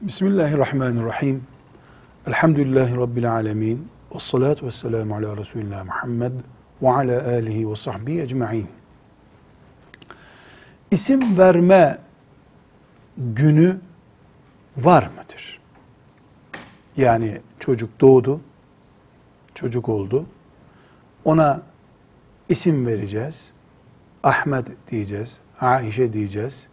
Bismillahirrahmanirrahim. Elhamdülillahi Rabbil alemin. Ve salatu ve selamu ala Resulina Muhammed ve ala alihi ve sahbihi ecma'in. İsim verme günü var mıdır? Yani çocuk doğdu, çocuk oldu. Ona isim vereceğiz. Ahmet diyeceğiz, Aişe diyeceğiz.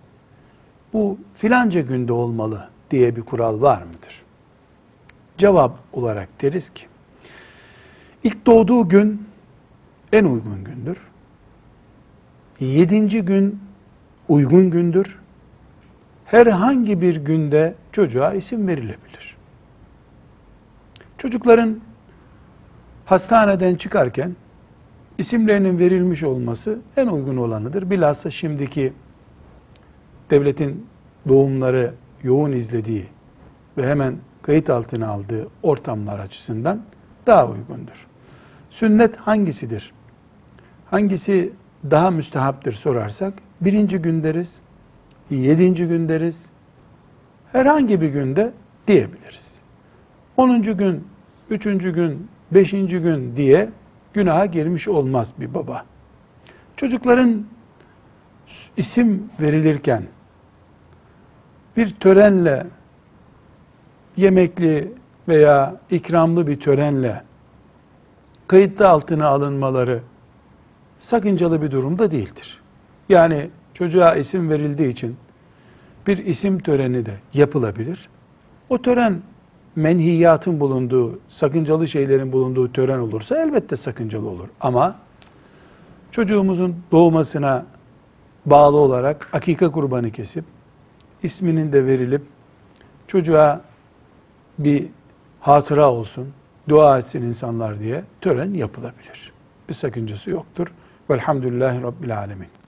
Bu filanca günde olmalı diye bir kural var mıdır? Cevap olarak deriz ki, ilk doğduğu gün en uygun gündür. Yedinci gün uygun gündür. Herhangi bir günde çocuğa isim verilebilir. Çocukların hastaneden çıkarken isimlerinin verilmiş olması en uygun olanıdır. Bilhassa şimdiki devletin doğumları yoğun izlediği ve hemen kayıt altına aldığı ortamlar açısından daha uygundur. Sünnet hangisidir? Hangisi daha müstehaptır sorarsak birinci gün deriz, yedinci gün deriz, herhangi bir günde diyebiliriz. Onuncu gün, üçüncü gün, beşinci gün diye günaha girmiş olmaz bir baba. Çocukların isim verilirken bir törenle yemekli veya ikramlı bir törenle kayıtlı altına alınmaları sakıncalı bir durumda değildir. Yani çocuğa isim verildiği için bir isim töreni de yapılabilir. O tören menhiyatın bulunduğu, sakıncalı şeylerin bulunduğu tören olursa elbette sakıncalı olur. Ama çocuğumuzun doğmasına bağlı olarak akika kurbanı kesip isminin de verilip çocuğa bir hatıra olsun, dua etsin insanlar diye tören yapılabilir. Bir sakıncası yoktur. Velhamdülillahi Rabbil Alemin.